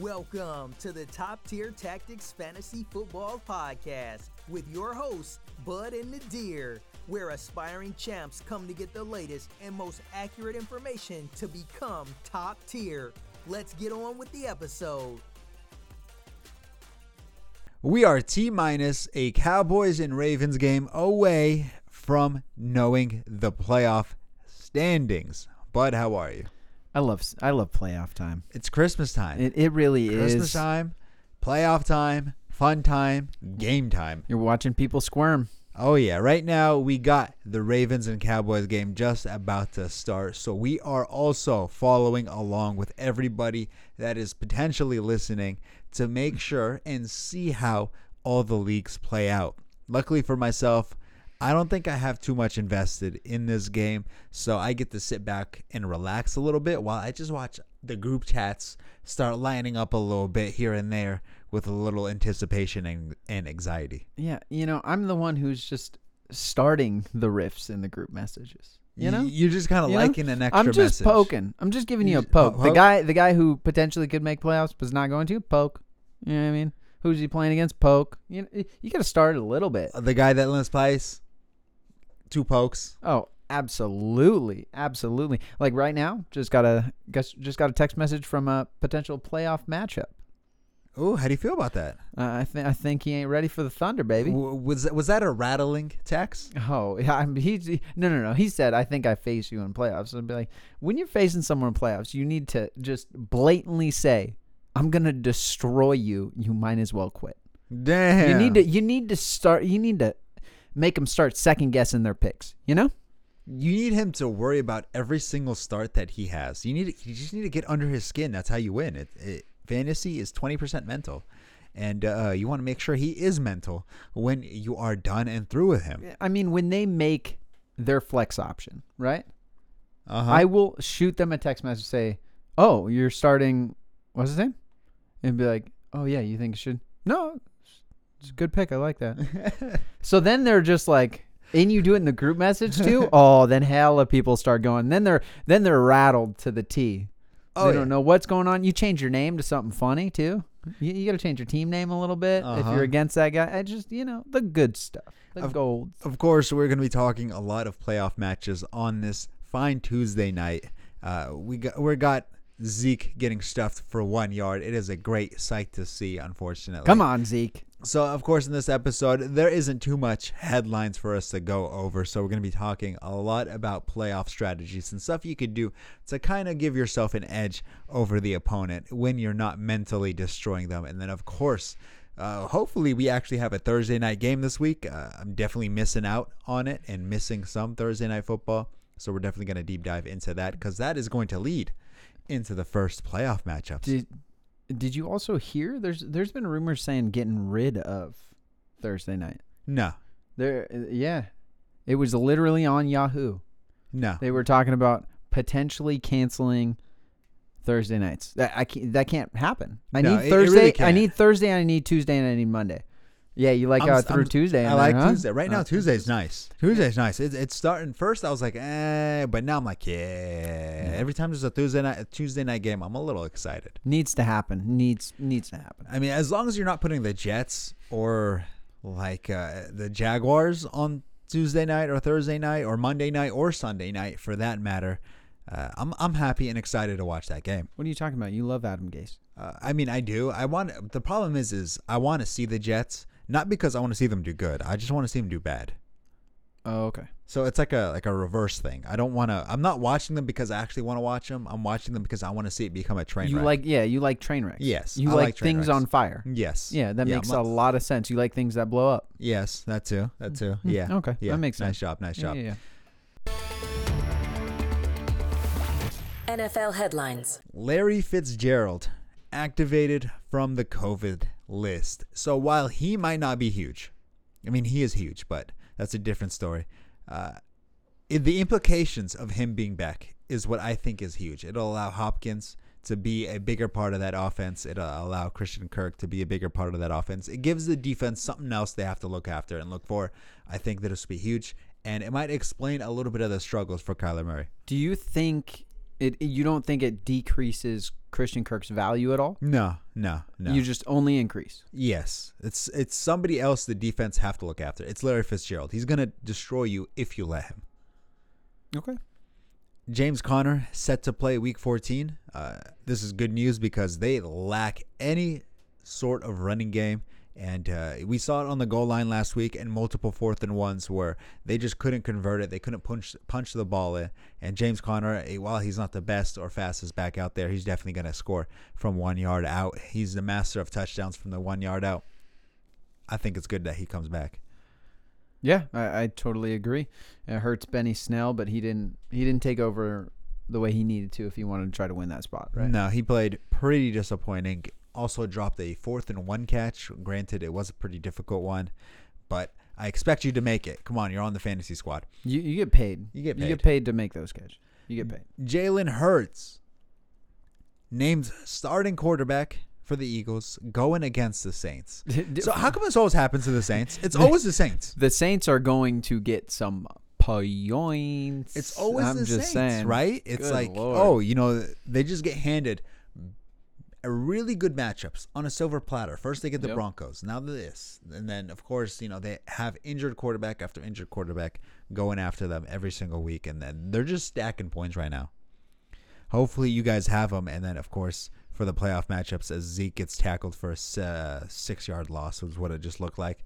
Welcome to the Top Tier Tactics Fantasy Football Podcast with your hosts, Bud and Nadir, where aspiring champs come to get the latest and most accurate information to become top tier. Let's get on with the episode. We are T minus a Cowboys and Ravens game away from knowing the playoff standings. Bud, how are you? I love I love playoff time. It's Christmas time. It it really Christmas is. Christmas time, playoff time, fun time, game time. You're watching people squirm. Oh yeah, right now we got the Ravens and Cowboys game just about to start. So we are also following along with everybody that is potentially listening to make sure and see how all the leagues play out. Luckily for myself, I don't think I have too much invested in this game, so I get to sit back and relax a little bit while I just watch the group chats start lining up a little bit here and there with a little anticipation and, and anxiety. Yeah, you know, I'm the one who's just starting the riffs in the group messages. You know, you're just kind of You know? liking an extra I'm just message. poking. I'm just giving you a just- poke. oh, The oh. guy, the guy who potentially could make playoffs but's not going to poke. You know what I mean? Who's he playing against? Poke. You know, you got to start a little bit. The guy that Linus plays, two pokes. Oh, absolutely, absolutely. Like right now, just got a just got a text message from a potential playoff matchup. Oh, how do you feel about that? Uh, I think I think he ain't ready for the Thunder, baby. W- Was that, was that a rattling text? Oh, yeah. I'm, he's he, no, no, no. He said, "I think I face you in playoffs." I'd be like, when you're facing someone in playoffs, you need to just blatantly say, "I'm gonna destroy you. You might as well quit." Damn. You need to. You need to start. You need to make them start second guessing their picks. You know? You need him to worry about every single start that he has. You need you just need to get under his skin. That's how you win. It, it fantasy is twenty percent mental, and uh, you want to make sure he is mental when you are done and through with him. I mean, when they make their flex option, right? Uh-huh. I will shoot them a text message say, "Oh, you're starting. What's his name?" And be like, "Oh yeah, you think it should? No, it's a good pick. I like that." so then they're just like, and you do it in the group message too. oh, then hella people start going. Then they're then they're rattled to the T. Oh, they yeah. don't know what's going on. You change your name to something funny too. You, you got to change your team name a little bit if Uh-huh. you're against that guy. I just you know the good stuff, the Of- gold. Of course, we're going to be talking a lot of playoff matches on this fine Tuesday night. Uh, we got we got Zeke getting stuffed for one yard. It is a great sight to see. Unfortunately, Come on, Zeke. So, of course, in this episode, there isn't too much headlines for us to go over. So, we're going to be talking a lot about playoff strategies and stuff you could do to kind of give yourself an edge over the opponent when you're not mentally destroying them. And then, of course, uh, hopefully, we actually have a Thursday night game this week. Uh, I'm definitely missing out on it and missing some Thursday night football. So, we're definitely going to deep dive into that because that is going to lead into the first playoff matchups. Did Did you also hear? There's There's been rumors saying getting rid of Thursday night. no, There, yeah, it was literally on Yahoo. no. They were talking about potentially canceling Thursday nights. That I can't, that can't happen. I No, need it- it Thursday. really I need Thursday. and I need Tuesday, and I need Monday. Yeah, you like I'm uh, I'm- Tuesday. I like there, huh? Tuesday. Right now, Tuesday's nice. Tuesday's nice. It's, it's starting first. I was like, eh, but now I'm like, yeah. Every time there's a Tuesday night, a Tuesday night game, I'm a little excited. needs to happen. Needs needs to happen. I mean, as long as you're not putting the Jets or like uh, the Jaguars on Tuesday night or Thursday night or Monday night or Sunday night, for that matter, uh, I'm I'm happy and excited to watch that game. What are you talking about? You love Adam Gase. Uh, I mean, I do. I want. The problem is, is I want to see the Jets not because I want to see them do good. I just want to see them do bad. Oh, okay. So it's like a like a reverse thing. I don't want to. I'm not watching them because I actually want to watch them. I'm watching them because I want to see it become a train You wreck. like yeah, you like train wrecks. Yes, You I like, like train things wrecks. on fire. yes, Yeah, that makes I'm a lot of sense. You like things that blow up. Yes, that too. That too. Mm, Yeah. okay, Yeah. that Yeah. makes Nice job. Nice Yeah, job. yeah, yeah. NFL headlines. Larry Fitzgerald activated from the COVID list. So while he might not be huge, I mean he is huge, but that's a different story. Uh, the implications of him being back is what I think is huge. It'll allow Hopkins to be a bigger part of that offense. It'll allow Christian Kirk to be a bigger part of that offense. It gives the defense something else they have to look after and look for. I think that this will be huge, and it might explain a little bit of the struggles for Kyler Murray. Do you think It, it- you don't think it decreases Christian Kirk's value at all? No, no, no. You just only increase. yes, it's it's somebody else the defense have to look after. It's Larry Fitzgerald. He's gonna destroy you if you let him. Okay. James Conner set to play Week 14. Uh, this is good news because they lack any sort of running game, and uh, we saw it on the goal line last week and multiple fourth and ones where they just couldn't convert it. They couldn't punch punch the ball in. And James Conner, eh, while he's not the best or fastest back out there, he's definitely going to score from one yard out. He's the master of touchdowns from the one yard out. I think it's good that he comes back. Yeah, I, I totally agree. It hurts Benny Snell, but he didn't he didn't take over the way he needed to if he wanted to try to win that spot, right? No, he played pretty disappointing. Also dropped a fourth and one catch. Granted, it was a pretty difficult one, but I expect you to make it. Come on, you're on the fantasy squad. You you get paid. You get You get paid. paid to make those catches. You get paid. Jalen Hurts, named starting quarterback for the Eagles, going against the Saints. So how come this always happens to the Saints? It's always the Saints. the Saints are going to get some points. It's always I'm the Saints, saying. right? It's Good like, Lord. oh, you know, they just get handed really good matchups on a silver platter. First they get the Yep. Broncos, now this, and then of course, you know, they have injured quarterback after injured quarterback going after them every single week, and then they're just stacking points right now. Hopefully, you guys have them, and then of course for the playoff matchups, as Zeke gets tackled for a uh, six-yard loss, was what it just looked like.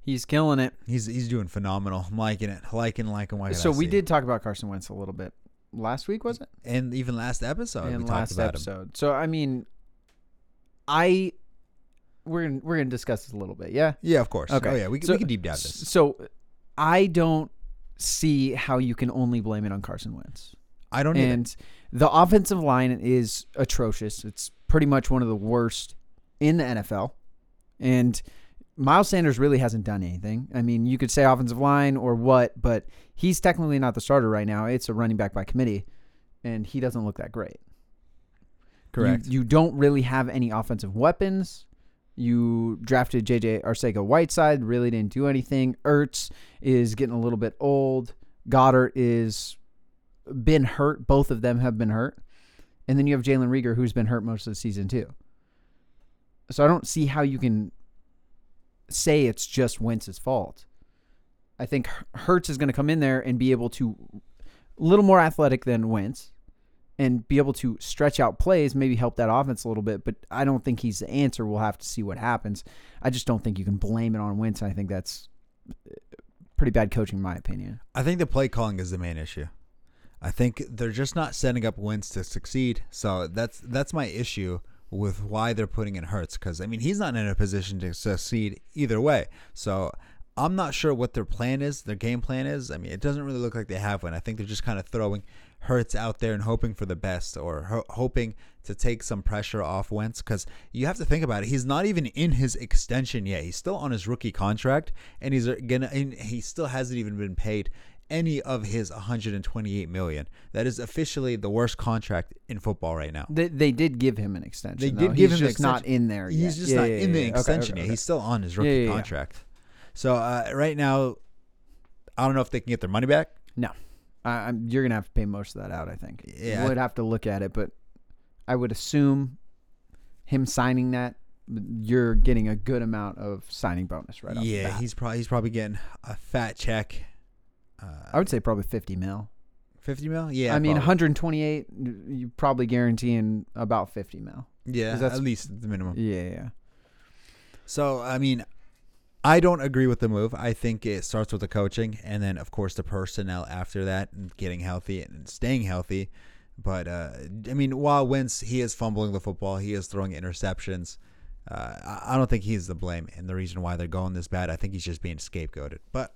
He's killing it. He's he's doing phenomenal. I'm liking it, liking, liking. What So we did talk about Carson Wentz a little bit last week, was it? and even last episode in we last talked about him. episode. So I mean, I we're gonna, we're gonna discuss this a little bit. Yeah. Yeah, of course. Okay. Oh yeah, we, can So- we can deep dive this. So I don't see how you can only blame it on Carson Wentz. I don't either. And the offensive line is atrocious. It's pretty much one of the worst in the NFL. And Miles Sanders really hasn't done anything. I mean, you could say offensive line or what, but he's technically not the starter right now. It's a running back by committee, and he doesn't look that great. Correct. You, you don't really have any offensive weapons. You drafted JJ Arcega Whiteside, really didn't do anything. Ertz is getting a little bit old. Goedert is been hurt. Both of them have been hurt. And then you have Jalen Reagor, who's been hurt most of the season too. So I don't see how you can say it's just Wentz's fault. I think Hurts is going to come in there and be able to a little more athletic than Wentz and be able to stretch out plays, maybe help that offense a little bit. But I don't think he's the answer. We'll have to see what happens. I just don't think you can blame it on Wentz. I think that's uh, pretty bad coaching, in my opinion. I think the play calling is the main issue. I think they're just not setting up Wentz to succeed. So that's that's my issue with why they're putting in Hurts because I mean he's not in a position to succeed either way. So I'm not sure what their plan is, their game plan is. I mean it doesn't really look like they have one. I think they're just kind of throwing Hurts out there and hoping for the best or ho- hoping to take some pressure off Wentz because you have to think about it. He's not even in his extension yet. He's still on his rookie contract and he's uh, gonna and he still hasn't even been paid any of his 128 million. That is officially the worst contract in football right now. They, they did give him an extension. They though. did give He's him an just not in there. He's yet. just Yeah, not yeah, in the yeah. Okay, extension okay, yet. okay. He's still on his rookie contract. So uh, right now, I don't know if they can get their money back. No, I, I'm, you're gonna have to pay most of that out. I think. Yeah. you would have to look at it, but I would assume him signing that, you're getting a good amount of signing bonus right off the yeah, he's probably he's probably getting a fat check. Uh, I would say probably 50 mil. 50 mil. Yeah, I mean, probably. 128, you're probably guaranteeing about 50 mil. Yeah, that's- at least the minimum. Yeah, yeah. So I mean, I don't agree with the move. I think it starts with the coaching, and then of course the personnel after that, and getting healthy and staying healthy. But uh, I mean, while Wentz he is fumbling the football, he is throwing interceptions. Uh, I- I don't think he's the blame and the reason why they're going this bad. I think he's just being scapegoated. But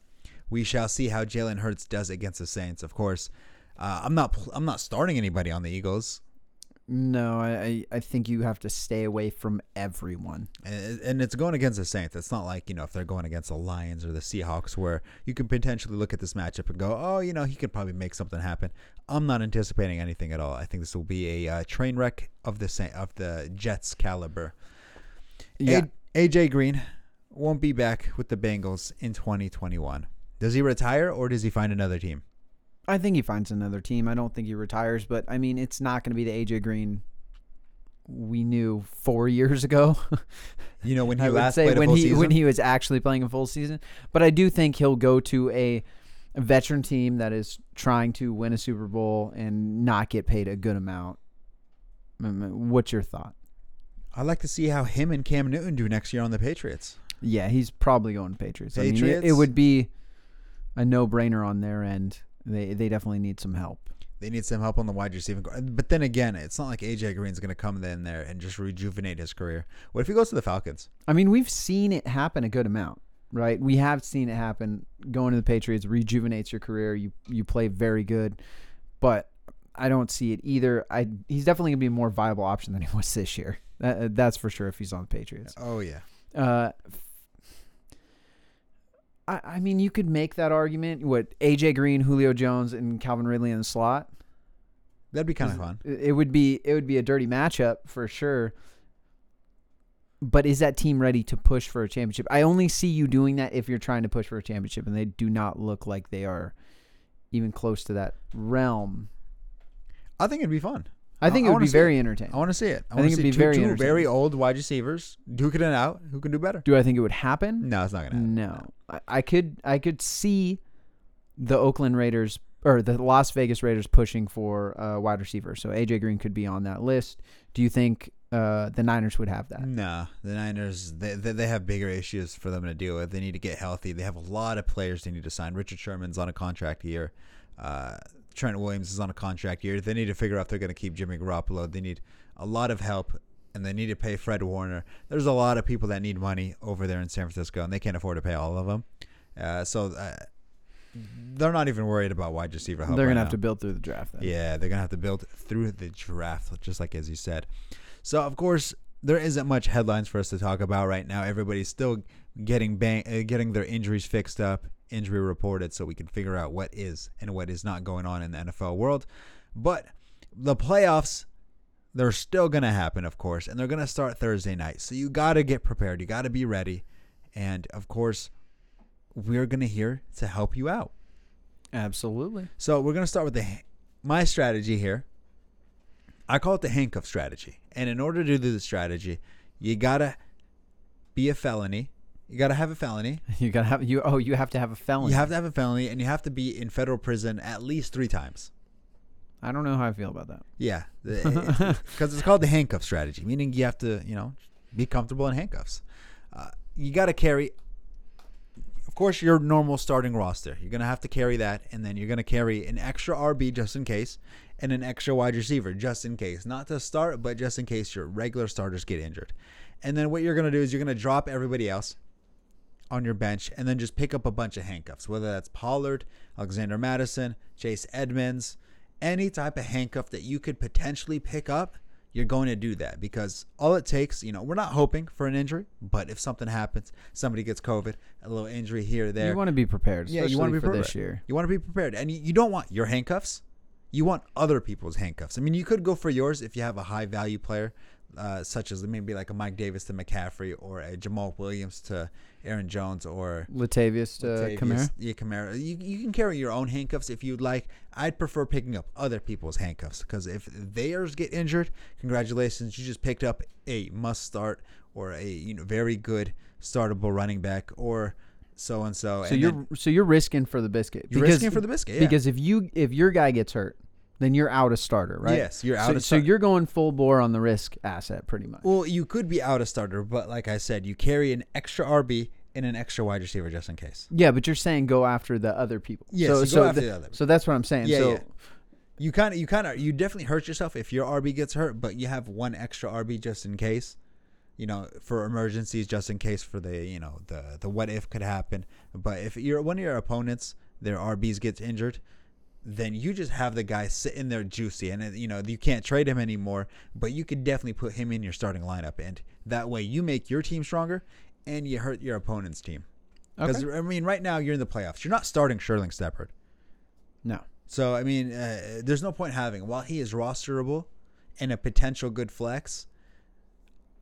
we shall see how Jalen Hurts does against the Saints. Of course, uh, I'm not I'm not starting anybody on the Eagles. No, I, I I think you have to stay away from everyone. And and it's going against the Saints. It's not like, you know, if they're going against the Lions or the Seahawks where you can potentially look at this matchup and go, oh, you know, he could probably make something happen. I'm not anticipating anything at all. I think this will be a uh, train wreck of the Sa- of the Jets caliber. Yeah. A- AJ Green won't be back with the Bengals in 2021. Does he retire or does he find another team? I think he finds another team. I don't think he retires, but I mean, it's not going to be the AJ Green we knew four years ago. You know, when he I would last say when he season, when he was actually playing a full season. But I do think he'll go to a veteran team that is trying to win a Super Bowl and not get paid a good amount. What's your thought? I'd like to see how him and Cam Newton do next year on the Patriots. Yeah, he's probably going to Patriots. I mean, it, it would be a no brainer on their end. They they definitely need some help. They need some help on the wide receiver. But then again, it's not like AJ Green's going to come in there and just rejuvenate his career. What if he goes to the Falcons? I mean, we've seen it happen a good amount, right? We have seen it happen. Going to the Patriots rejuvenates your career. You you play very good, but I don't see it either. I he's definitely gonna be a more viable option than he was this year. That, that's for sure. If he's on the Patriots, Oh yeah, uh, I I mean, you could make that argument. What AJ Green, Julio Jones, and Calvin Ridley in the slot. that'd be kind of fun. It it would be it would be a dirty matchup for sure. But is that team ready to push for a championship? I only see you doing that if you're trying to push for a championship, and they do not look like they are even close to that realm. I think it'd be fun. I think I it would be very it. entertaining. I want to see it. I, I want to it'd see be two, very two very old wide receivers duking it out. Who can do better? do I think it would happen? No, it's not gonna happen. No, I, I could I could see the Oakland Raiders or the Las Vegas Raiders pushing for a wide receiver. So AJ Green could be on that list. Do you think uh, the Niners would have that? No, the Niners they, they they have bigger issues for them to deal with. They need to get healthy. They have a lot of players they need to sign. Richard Sherman's on a contract here. Uh, Trent Williams is on a contract year. They need to figure out if they're going to keep Jimmy Garoppolo. They need a lot of help, and they need to pay Fred Warner. There's a lot of people that need money over there in San Francisco, and they can't afford to pay all of them. Uh, so uh, they're not even worried about wide receiver help. They're right gonna now. have to build through the draft. Then. Yeah, they're gonna have to build through the draft, just like as you said. So of course there isn't much headlines for us to talk about right now. Everybody's still getting bang, uh, getting their injuries fixed up, injury reported, so we can figure out what is and what is not going on in the NFL world. But the playoffs, they're still gonna happen, of course, and they're gonna start Thursday night. So you gotta get prepared. You gotta be ready, and of course, we're gonna here to help you out. Absolutely. So we're gonna start with the my strategy here. I call it the handcuff strategy. And in order to do the strategy, you gotta be a felony. You gotta have a felony. You gotta have you. Oh, you have to have a felony. You have to have a felony, and you have to be in federal prison at least three times. I don't know how I feel about that. Yeah, because it's called the handcuff strategy, meaning you have to, you know, be comfortable in handcuffs. Uh, you got to carry, of course, your normal starting roster. You're gonna have to carry that, and then you're gonna carry an extra RB just in case, and an extra wide receiver just in case, not to start, but just in case your regular starters get injured. And then what you're gonna do is you're gonna drop everybody else on your bench and then just pick up a bunch of handcuffs, whether that's Pollard, Alexander Mattison, Chase Edmonds, any type of handcuff that you could potentially pick up, you're going to do that because all it takes, you know, we're not hoping for an injury, but if something happens, somebody gets COVID, a little injury here or there, You want to be prepared. yeah, you want to be prepared. this year. You want to be prepared, and you, you don't want your handcuffs. You want other people's handcuffs. I mean, you could go for yours if you have a high value player, uh, such as maybe like a Mike Davis to McCaffrey or a Jamaal Williams to Aaron Jones or Latavius to Latavius- Kamara. Yeah, Kamara. You, you can carry your own handcuffs if you'd like. I'd prefer picking up other people's handcuffs because if theirs get injured, congratulations, you just picked up a must start or a you know very good startable running back or so and so. So you're so you're risking for the biscuit. You're because, risking for the biscuit, yeah. Because if you if your guy gets hurt, then you're out a starter, right? Yes, you're out So, so you're going full bore on the risk asset, pretty much. Well, you could be out a starter, but like I said, you carry an extra RB and an extra wide receiver just in case. yeah, but you're saying go after the other people. Yes, so, go so after th- the other So that's what I'm saying. Yeah, so yeah. You kind of, you kind of, you definitely hurt yourself if your RB gets hurt, but you have one extra RB just in case. You know, for emergencies, just in case for the, you know, the the what if could happen. But if you're one of your opponents, their RBs gets injured, then you just have the guy sitting there juicy, and uh, you know you can't trade him anymore. But you could definitely put him in your starting lineup, and that way you make your team stronger, and you hurt your opponent's team. Because I mean, right now you're in the playoffs. You're not starting Sterling Shepard. no. So I mean, uh, there's no point having while he is rosterable and a potential good flex.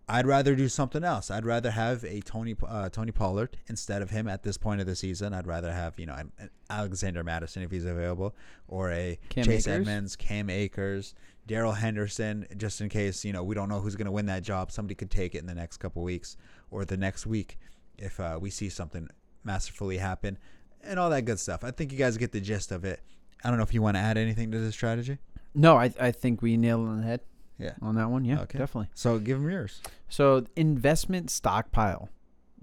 I'd rather do something else. I'd rather have a Tony uh, Tony Pollard instead of him at this point of the season. I'd rather have you know an, an Alexander Mattison if he's available, or a Cam Chase Akers? Edmonds, Cam Akers, Darrell Henderson, just in case you know we don't know who's going to win that job. Somebody could take it in the next couple weeks or the next week if uh, we see something masterfully happen and all that good stuff. I think you guys get the gist of it. I don't know if you want to add anything to this strategy. No, I I think we nailed it on the head Yeah. on that one. Yeah, Okay. definitely. So give them yours. So investment stockpile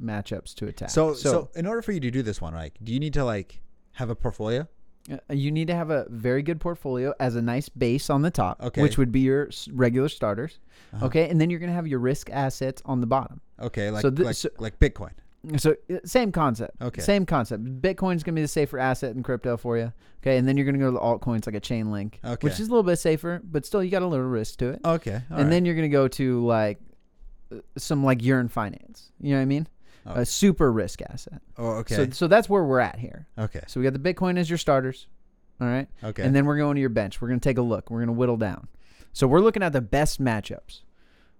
matchups to attack. So, so in order for you to do this one, right, do you need to like have a portfolio? Uh, you need to have a very good portfolio as a nice base on the top, Okay. which would be your regular starters. Uh-huh. Okay, and then you're gonna have your risk assets on the bottom. Okay, like So thi- like, so- like Bitcoin. So uh, same concept. Okay. Same concept. Bitcoin's gonna be the safer asset in crypto for you. Okay, and then you're gonna go to the altcoins like a Chainlink, Okay. which is a little bit safer, but still you got a little risk to it. Okay, all and right. then you're gonna go to like uh, some like yearn finance. You know what I mean? Oh. A super risk asset. oh, okay, So so that's where we're at here. okay, So we got the Bitcoin as your starters. All right. okay. And then we're going to your bench. We're going to take a look. We're going to whittle down. So we're looking at the best matchups.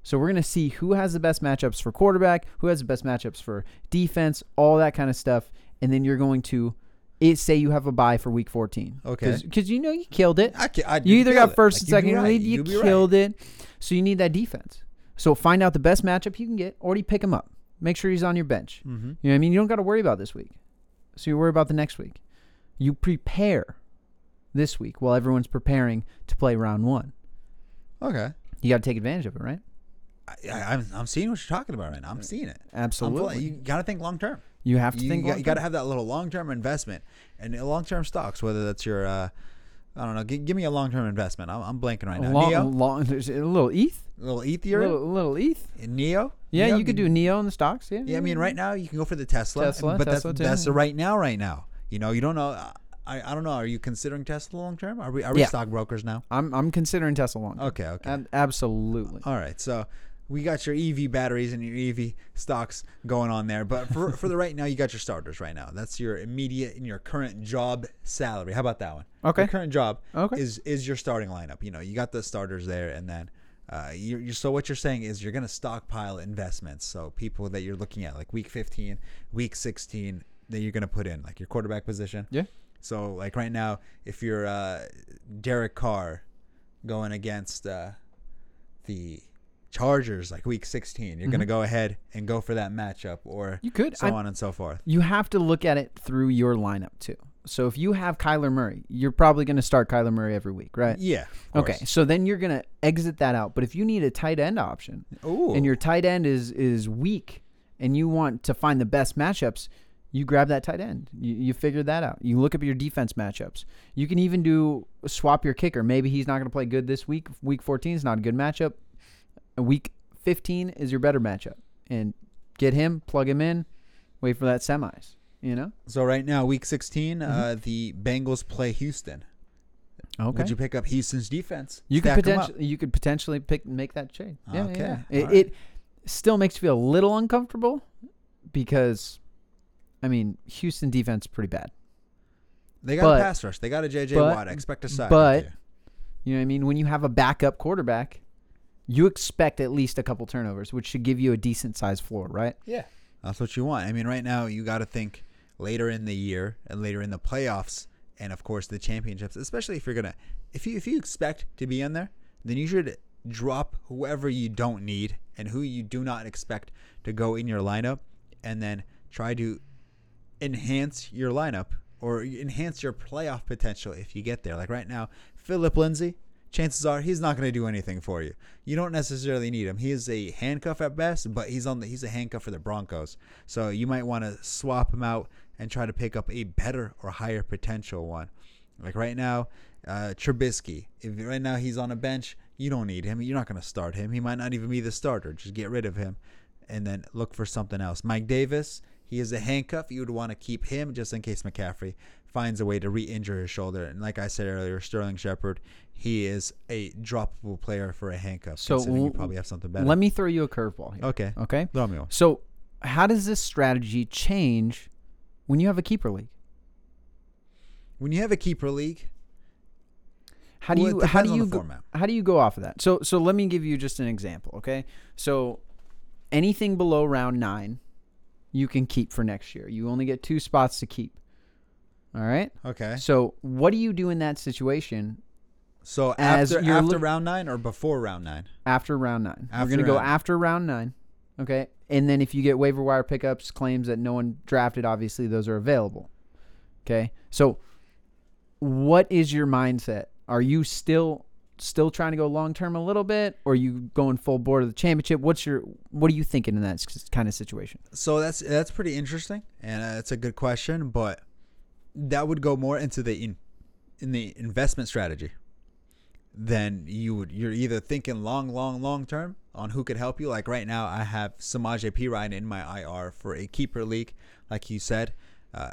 So we're going to see who has the best matchups for quarterback, who has the best matchups for defense, all that kind of stuff. And then you're going to it, say you have a bye for week 14. Okay. Because you know you killed it. I, I You either got first Like, and you'd second right. lead. You You'd be right. killed it. So you need that defense. So find out the best matchup you can get. Already pick him up. Make sure he's on your bench. Mhm. You know what I mean? You don't got to worry about this week. So you worry about the next week. You prepare this week while everyone's preparing to play round one. Okay, You got to take advantage of it, right? I, I, I'm I'm seeing what you're talking about right now. I'm seeing it. I'm Absolutely. you got to think long term. you have to you, think. got, you got to have that little long term investment and long term stocks. Whether that's your, uh, I don't know, give, give me a long term investment. I'm, I'm blanking right now. long, Neo, long, a little ETH. A little ETH, Little, little ETH. Neo. Yeah, Neo, you could do Neo in the stocks. Yeah. Yeah, I mean, right now you can go for the Tesla, Tesla, but Tesla that's too, that's the right now, right now. You know, you don't know. I, I don't know. Are you considering Tesla long term? Are we are we Yeah. stockbrokers now? I'm I'm considering Tesla long. term. Okay, okay. Ab- absolutely. All right, so we got your EV batteries and your EV stocks going on there, but for for the right now, you got your starters right now. That's your immediate and your current job salary. How about that one? Okay. Your current job Okay. is is your starting lineup. You know, you got the starters there, and then. Uh, you you so what you're saying is you're gonna stockpile investments. So people that you're looking at, like week 15, week 16, that you're gonna put in, like your quarterback position. Yeah. So like right now, if you're uh, Derek Carr going against uh, the Chargers, like Week 16, you're gonna go ahead and go for that matchup, or Mm-hmm. You could. so I'm- on and so forth. you have to look at it through your lineup too. So if you have Kyler Murray, you're probably going to start Kyler Murray every week, right? Yeah. Okay, so then you're gonna exit that out. But if you need a tight end option, Ooh. and your tight end is is weak, and you want to find the best matchups, you grab that tight end. You, you figure that out. You look up your defense matchups. You can even do swap your kicker. Maybe he's not going to play good this week. Week 14 is not a good matchup. Week 15 is your better matchup, and get him, plug him in, wait for that semis. You know. So right now, Week 16, Mm-hmm. uh, the Bengals play Houston. Okay. Would you pick up Houston's defense? You could Stack 'em up. potentially you could potentially pick make that trade. Yeah, Okay, yeah. yeah. It, alright. it still makes you feel a little uncomfortable because, I mean, Houston defense is pretty bad. They got but- a pass rush. They got a JJ but- Watt. I expect a side. but- You know what I mean? When you have a backup quarterback, you expect at least a couple turnovers, which should give you a decent sized floor, right? Yeah. That's what you want. I mean, right now you got to think later in the year and later in the playoffs, and of course the championships. Especially if you're gonna, if you if you expect to be in there, then you should drop whoever you don't need and who you do not expect to go in your lineup, and then try to enhance your lineup or enhance your playoff potential if you get there. Like right now, Philip Lindsay, chances are he's not going to do anything for you. You don't necessarily need him. He is a handcuff at best, but he's on the he's a handcuff for the Broncos. So you might want to swap him out and try to pick up a better or higher potential one. Like right now, uh, Trubisky. If right now he's on a bench, you don't need him. You're not going to start him. He might not even be the starter. Just get rid of him, and then look for something else. Mike Davis. He is a handcuff. You would want to keep him just in case McCaffrey finds a way to re-injure his shoulder. And like I said earlier, Sterling Shepard, he is a droppable player for a handcuff. So considering you probably have something better. Let me throw you a curveball here. okay, Okay. throw me one. So, how does this strategy change when you have a keeper league? When you have a keeper league, How do Well, you how do you go, how do you go off of that? So so let me give you just an example, okay? So anything below round nine, you can keep for next year. You only get two spots to keep. All right. Okay. So what do you do in that situation So As after you're after look- round nine or before round nine? after round nine? We're gonna go after round nine. Okay. And then if you get waiver wire pickups, claims that no one drafted, obviously those are available. Okay. So what is your mindset? Are you still still trying to go long term a little bit, or are you going full board of the championship? What's your what are you thinking in that kind of situation? So that's that's pretty interesting, and uh, it's a good question. But that would go more into the in, in the investment strategy. Then you would you're either thinking long, long, long term on who could help you. Like right now, I have Samaje Perine in my IR for a keeper league. Like you said, uh,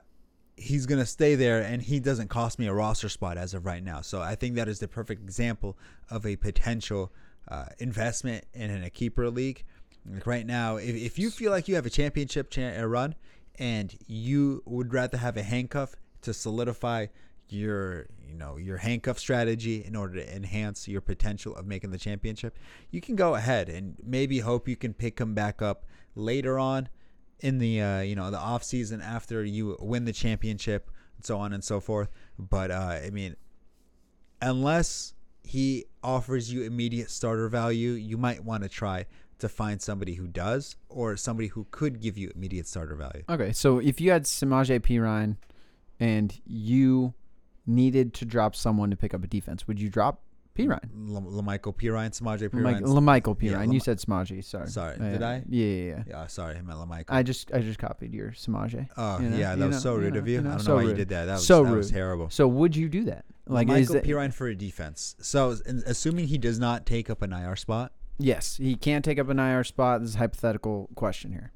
he's gonna stay there, and he doesn't cost me a roster spot as of right now. So I think that is the perfect example of a potential uh, investment in a keeper league. Like right now, if, if you feel like you have a championship cha- run and you would rather have a handcuff to solidify your you know your handcuff strategy in order to enhance your potential of making the championship, you can go ahead and maybe hope you can pick him back up later on in the uh, you know the off season after you win the championship and so on and so forth. But uh, I mean, unless he offers you immediate starter value, you might want to try to find somebody who does or somebody who could give you immediate starter value. Okay, so if you had Samaje Perine and you needed to drop someone to pick up a defense, would you drop Perine? L- La'Mical Perine, Samaje P. Lami- Ryan. Lamichael P yeah. You said Samaje. Sorry. Sorry, Uh, did I? Yeah, yeah, yeah. Yeah, sorry, I meant Lamichael. I just I just copied your Samaje. oh, you know, yeah, that you was know, so rude know, of you. I don't so know why you did that. That was, So that was rude. terrible. So would you do that? Like is Michael it, P. Ryan for a defense. So, assuming he does not take up an IR spot, Yes, he can't take up an IR spot. This is a hypothetical question here.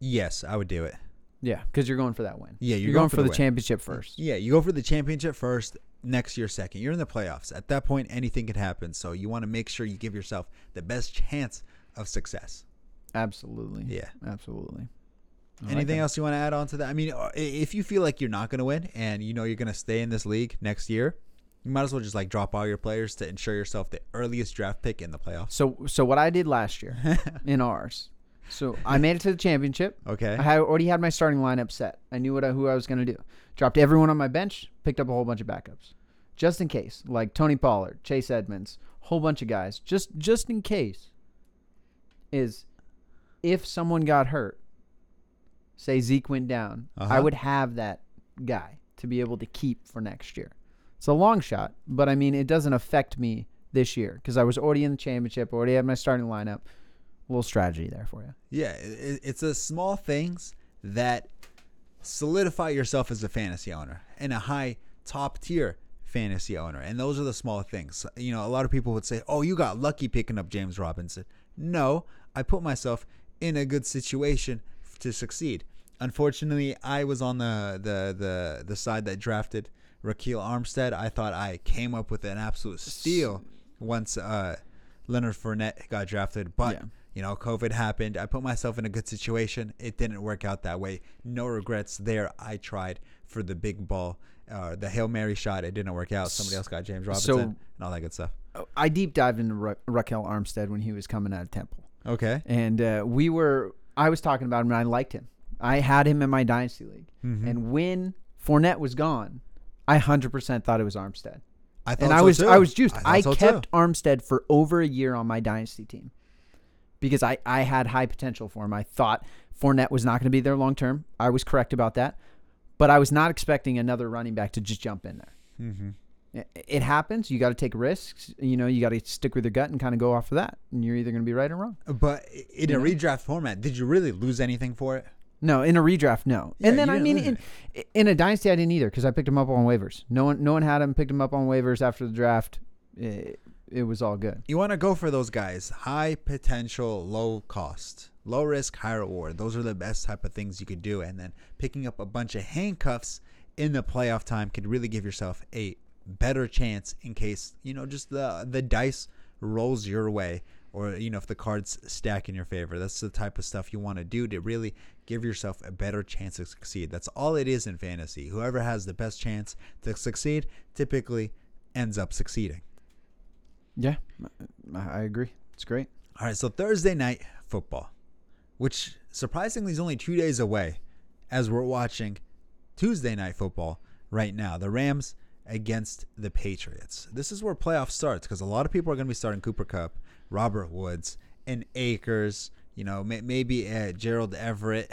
yes, I would do it. Yeah, because you're going for that win. Yeah, You're, you're, going, for the, win. championship first. Yeah, you go for the championship first, next year second. You're in the playoffs. At that point, anything could happen. So you want to make sure you give yourself the best chance of success. Absolutely. Yeah. Absolutely. I Anything that. else you want to add on to that? I mean, uh, if you feel like you're not going to win and you know you're going to stay in this league next year, you might as well just like drop all your players to ensure yourself the earliest draft pick in the playoffs. So so what I did last year in ours. So I made it to the championship. Okay. I had, already had my starting lineup set. I knew what I, who I was going to do. Dropped everyone on my bench, picked up a whole bunch of backups, just in case. Like Tony Pollard, Chase Edmonds, whole bunch of guys, just just in case. Is if someone got hurt, say Zeke went down, I Uh-huh. would have that guy to be able to keep for next year. It's a long shot, but I mean it doesn't affect me this year because I was already in the championship, already had my starting lineup. Little strategy there for you. Yeah, it, it's the small things that solidify yourself as a fantasy owner and a high top tier fantasy owner. And those are the small things. You know, a lot of people would say, "Oh, you got lucky picking up James Robinson." No, I put myself in a good situation to succeed. Unfortunately, I was on the the the the side that drafted Ryquell Armstead. I thought I came up with an absolute steal once uh, Leonard Fournette got drafted, but Yeah. You know, COVID happened. I put myself in a good situation. It didn't work out that way. No regrets there. I tried for the big ball, uh, the Hail Mary shot. It didn't work out. Somebody else got James Robinson So- and all that good stuff. I deep dived into Ra- Ryquell Armstead when he was coming out of Temple, Okay. and uh, we were. I was talking about him, and I liked him. I had him in my dynasty league, Mhm. and when Fournette was gone, I hundred percent thought it was Armstead, I thought and I was too. I was juiced. thought I, so too. kept Armstead for over a year on my dynasty team because I I had high potential for him. I thought Fournette was not going to be there long term. I was correct about that, but I was not expecting another running back to just jump in there. Mm-hmm. It- happens. You got to take risks. You know, you got to stick with your gut and kind of go off of that. And you're either going to be right or wrong. But in You a know? redraft format, did you really lose anything for it? No, in a redraft, no. Yeah, and then I mean, in, in a dynasty, I didn't either because I picked him up on waivers. No one, no one had him. Picked him up on waivers after the draft. It, it was all good. You want to go for those guys. High potential, low cost. Low risk, high reward. Those are the best type of things you could do. And then picking up a bunch of handcuffs in the playoff time could really give yourself a better chance in case, you know, just the the dice rolls your way or you know if the cards stack in your favor. That's the type of stuff you want to do to really give yourself a better chance to succeed. That's all it is in fantasy. Whoever has the best chance to succeed typically ends up succeeding. Yeah, I agree. It's great. All right, so Thursday night football, which surprisingly is only two days away as we're watching Tuesday night football right now. The Rams against the Patriots. This is where playoff starts because a lot of people are going to be starting Cooper Kupp, Robert Woods, and Akers. You know, may- maybe uh, Gerald Everett,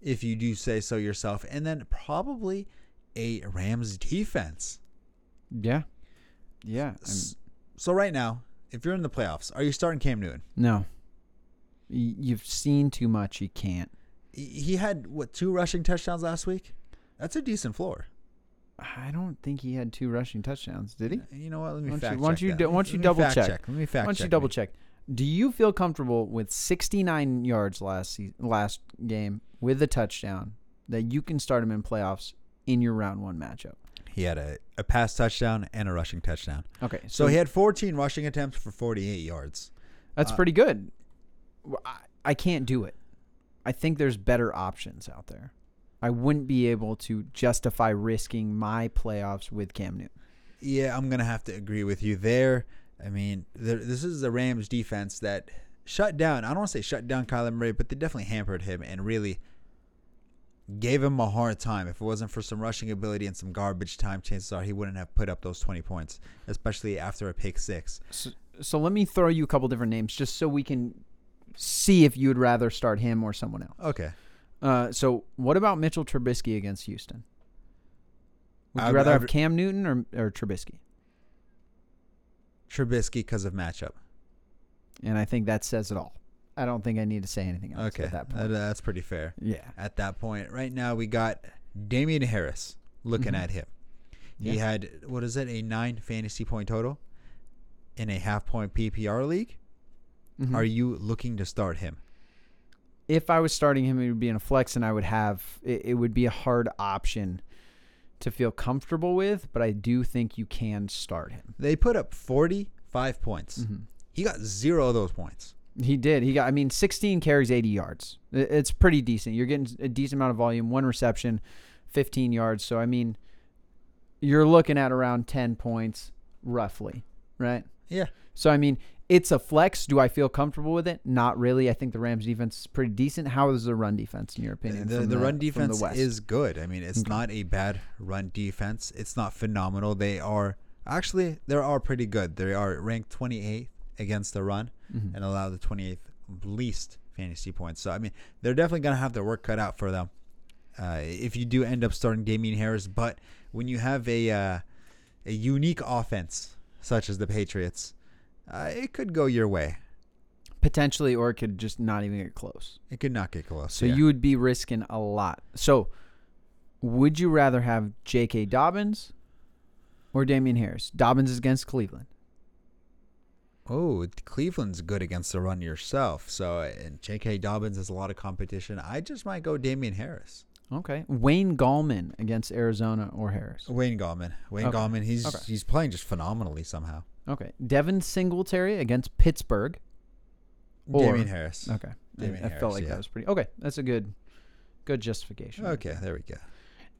if you do say so yourself, and then probably a Rams defense. Yeah. Yeah. I'm- So right now, if you're in the playoffs, are you starting Cam Newton? no. Y- You've seen too much. You can't. He he had what two rushing touchdowns last week? That's a decent floor. I don't think he had two rushing touchdowns. Did he? You know what? Let me Why don't fact you- why don't check you that. do- why don't you Let me double fact check? Let me fact Why don't you check double me. check? Do you feel comfortable with 69 yards last se- last game with a touchdown that you can start him in playoffs in your round one matchup? He had a, a pass touchdown and a rushing touchdown. Okay, So he had 14 rushing attempts for 48 yards. that's uh, pretty good. I can't do it. I think there's better options out there. I wouldn't be able to justify risking my playoffs with Cam Newton. Yeah, I'm gonna have to agree with you there. I mean, there, this is the Rams defense that shut down. I don't want to say shut down Kyler Murray, but they definitely hampered him and really gave him a hard time. If it wasn't for some rushing ability and some garbage time, chances are he wouldn't have put up those 20 points, especially after a pick six. So, so let me throw you a couple different names just so we can see if you would rather start him or someone else. Okay. Uh, so what about Mitchell Trubisky against Houston? Would you I'd- rather I'd- have Cam Newton or, or Trubisky? Trubisky because of matchup. And I think that says it all. I don't think I need to say anything else Okay, at that Uh, that's pretty fair. yeah. At that point, right now we got Damien Harris looking Mhm. at him. He Yeah. had what is it, a nine fantasy point total in a half point PPR league. Mhm. Are you looking to start him? if I was starting him, it would be in a flex, and I would have it, it would be a hard option to feel comfortable with. But I do think you can start him. They put up forty five points. Mhm. He got zero of those points. He did. He got. I mean, 16 carries, 80 yards. It's pretty decent. You're getting a decent amount of volume. One reception, 15 yards. So I mean, you're looking at around 10 points, roughly, right? Yeah. So I mean, it's a flex. Do I feel comfortable with it? Not really. I think the Rams defense is pretty decent. How is the run defense in your opinion? The, from the run defense the is good. I mean, it's Okay. not a bad run defense. It's not phenomenal. They are actually they are pretty good. They are ranked 28th against the run Mhm. and allow the 28th least fantasy points. So I mean, they're definitely gonna have their work cut out for them. Uh, if you do end up starting Damien Harris, but when you have a uh, a unique offense such as the Patriots, uh, it could go your way. potentially, or it could just not even get close. It could not get close. So yeah. you would be risking a lot. So, would you rather have J.K. Dobbins or Damien Harris? Dobbins is against Cleveland. Oh, Cleveland's good against the run yourself. So, and J.K. Dobbins has a lot of competition. I just might go Damien Harris. Okay. Wayne Gallman against Arizona or Harris. Wayne Gallman. Wayne Okay. Gallman. He's Okay. he's playing just phenomenally somehow. Okay. Devin Singletary against Pittsburgh. Or- Damien Harris. Okay. Damien I, I felt Harris, like yeah. that was pretty. Okay. That's a good good justification. Okay, there we go.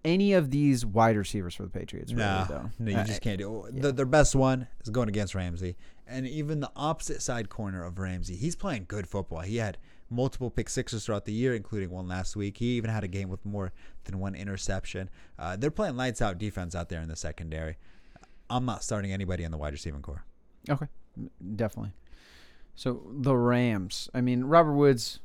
Any of these wide receivers for the Patriots, really, No, though. no, you Uh, just can't do. yeah. The, their best one is going against Ramsey, and even the opposite side corner of Ramsey. He's playing good football. He had multiple pick sixes throughout the year, including one last week. He even had a game with more than one interception. Uh, they're playing lights out defense out there in the secondary. I'm not starting anybody in the wide receiving corps. Okay, definitely. So the Rams. I mean, Robert Woods,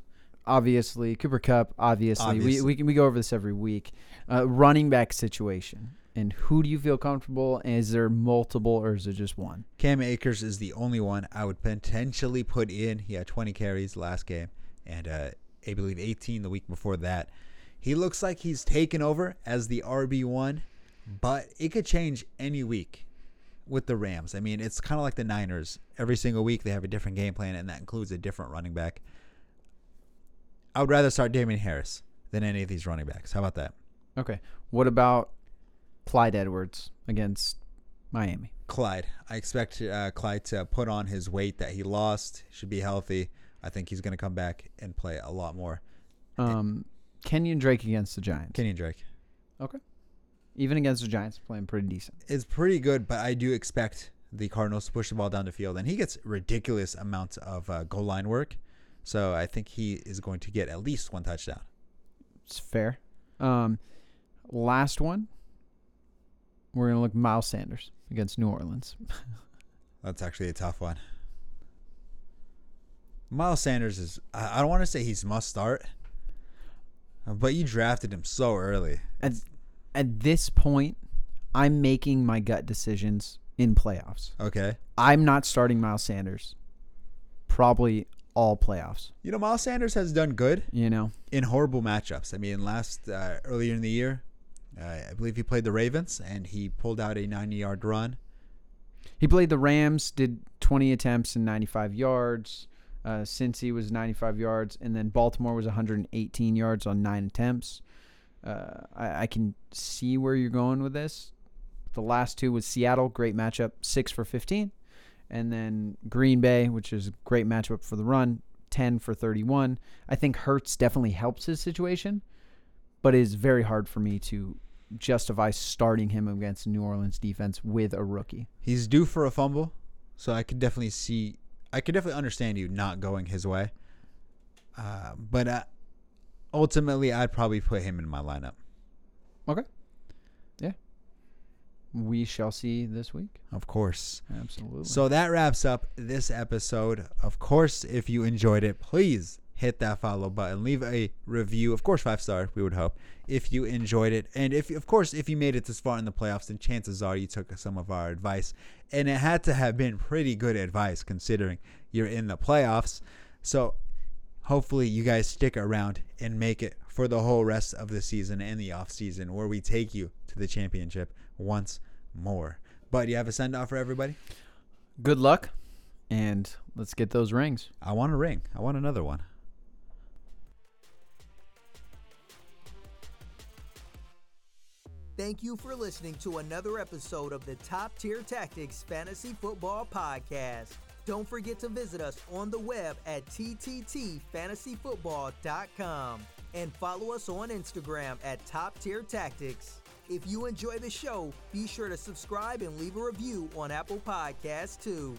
obviously. Cooper Kupp, obviously. We Obviously. we can we go over this every week. Uh, running back situation. And who do you feel comfortable? Is there multiple or is it just one? Cam Akers is the only one I would potentially put in. He had 20 carries last game, and uh, I believe 18 the week before that. He looks like he's taken over as the RB one, but it could change any week with the Rams. I mean, it's kind of like the Niners. Every single week they have a different game plan, and that includes a different running back. I would rather start Damien Harris than any of these running backs. How about that? Okay. What about Clyde Edwards against Miami? Clyde. I expect uh, Clyde to put on his weight that he lost. Should be healthy. I think he's going to come back and play a lot more. Um, Kenyon Drake against the Giants. Kenyon Drake Okay. Even against the Giants, playing pretty decent. It's pretty good, but I do expect the Cardinals to push the ball down the field, and he gets ridiculous amounts of uh, goal line work. So I think he is going to get at least one touchdown. It's fair. Um, last one. We're gonna look Miles Sanders against New Orleans. That's actually a tough one. Miles Sanders is, I I don't want to say he's must start, but you drafted him so early. At at this point, I'm making my gut decisions in playoffs. Okay. I'm not starting Miles Sanders. Probably all playoffs. You know, Miles Sanders has done good You know, in horrible matchups. I mean, last, uh, earlier in the year, uh, I believe he played the Ravens and he pulled out a 90 yard run. he played the Rams, did 20 attempts and 95 yards. Uh, Cincy was 95 yards, and then Baltimore was 118 yards on nine attempts. Uh, I, I can see where you're going with this. The last two was Seattle, great matchup, six for 15, and then Green Bay, which is a great matchup for the run, 10 for 31. I think Hurts definitely helps his situation, but it is very hard for me to justify starting him against New Orleans defense with a rookie. He's due for a fumble, so I could definitely see, I could definitely understand you not going his way. Uh, but uh, ultimately, I'd probably put him in my lineup. Okay. Yeah. We shall see this week. Of course. Absolutely. So that wraps up this episode. Of course, if you enjoyed it, please hit that follow button. Leave a review. Of course, five star, we would hope, if you enjoyed it. And if of course, if you made it this far in the playoffs, then chances are you took some of our advice. And it had to have been pretty good advice considering you're in the playoffs. So hopefully you guys stick around and make it for the whole rest of the season and the off season where we take you to the championship once more. But you have a send off for everybody? good luck and let's get those rings. I want a ring. I want another one. Thank you for listening to another episode of the Top Tier Tactics Fantasy Football Podcast. Don't forget to visit us on the web at tttfantasyfootball.com and follow us on Instagram at Top Tier Tactics. If you enjoy the show, be sure to subscribe and leave a review on Apple Podcasts too.